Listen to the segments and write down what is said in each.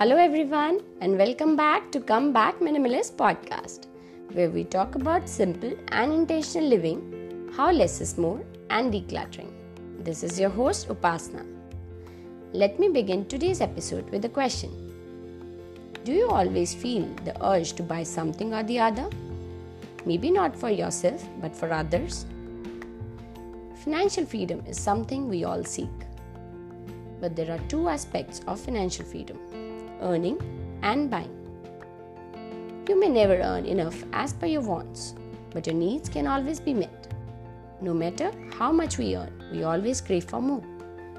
Hello, everyone, and welcome back to Come Back Minimalist podcast, where we talk about simple and intentional living, how less is more, and decluttering. This is your host, Upasna. Let me begin today's episode with a question Do you always feel the urge to buy something or the other? Maybe not for yourself, but for others? Financial freedom is something we all seek. But there are two aspects of financial freedom earning and buying. You may never earn enough as per your wants, but your needs can always be met. No matter how much we earn, we always crave for more.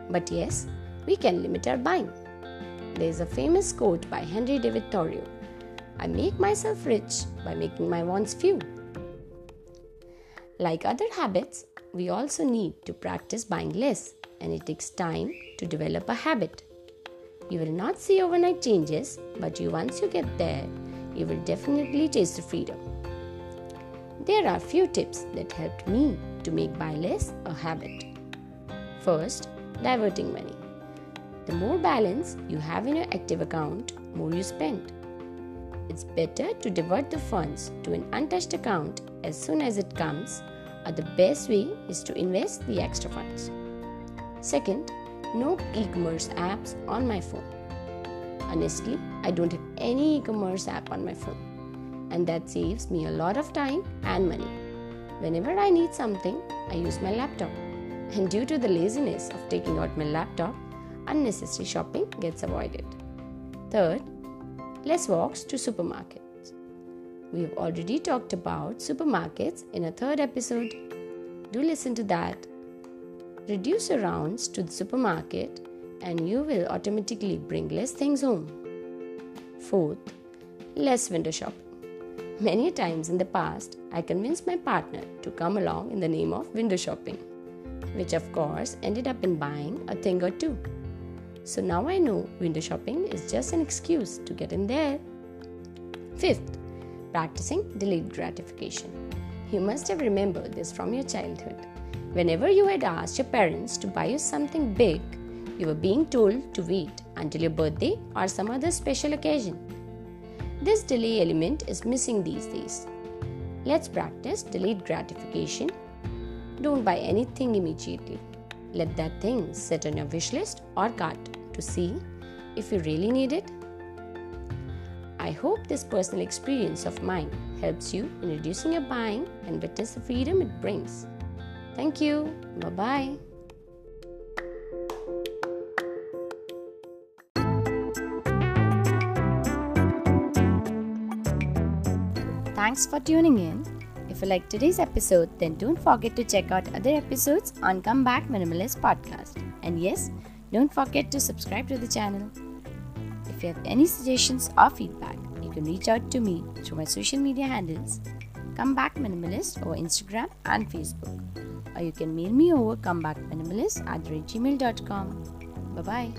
But yes, we can limit our buying. There is a famous quote by Henry David Thoreau I make myself rich by making my wants few. Like other habits, we also need to practice buying less, and it takes time to develop a habit. You will not see overnight changes, but you once you get there, you will definitely taste the freedom. There are few tips that helped me to make buy less a habit. First, diverting money. The more balance you have in your active account, more you spend. It's better to divert the funds to an untouched account as soon as it comes, or the best way is to invest the extra funds. Second, no e commerce apps on my phone. Honestly, I don't have any e commerce app on my phone, and that saves me a lot of time and money. Whenever I need something, I use my laptop, and due to the laziness of taking out my laptop, unnecessary shopping gets avoided. Third, less walks to supermarkets. We have already talked about supermarkets in a third episode. Do listen to that Reduce your rounds to the supermarket and you will automatically bring less things home. Fourth, less window shopping. Many times in the past, I convinced my partner to come along in the name of window shopping, which of course ended up in buying a thing or two. So now I know window shopping is just an excuse to get in there. Fifth, practicing delayed gratification. You must have remembered this from your childhood. Whenever you had asked your parents to buy you something big, you were being told to wait until your birthday or some other special occasion. This delay element is missing these days. Let's practice delayed gratification. Don't buy anything immediately. Let that thing sit on your wish list or cart to see if you really need it. I hope this personal experience of mine helps you in reducing your buying and witness the freedom it brings. Thank you. Bye bye. Thanks for tuning in. If you like today's episode, then don't forget to check out other episodes on Come Back Minimalist podcast. And yes, don't forget to subscribe to the channel. If you have any suggestions or feedback, you can reach out to me through my social media handles Come Back Minimalist over Instagram and Facebook or you can mail me over comebackminimalist at gmail.com. Bye bye.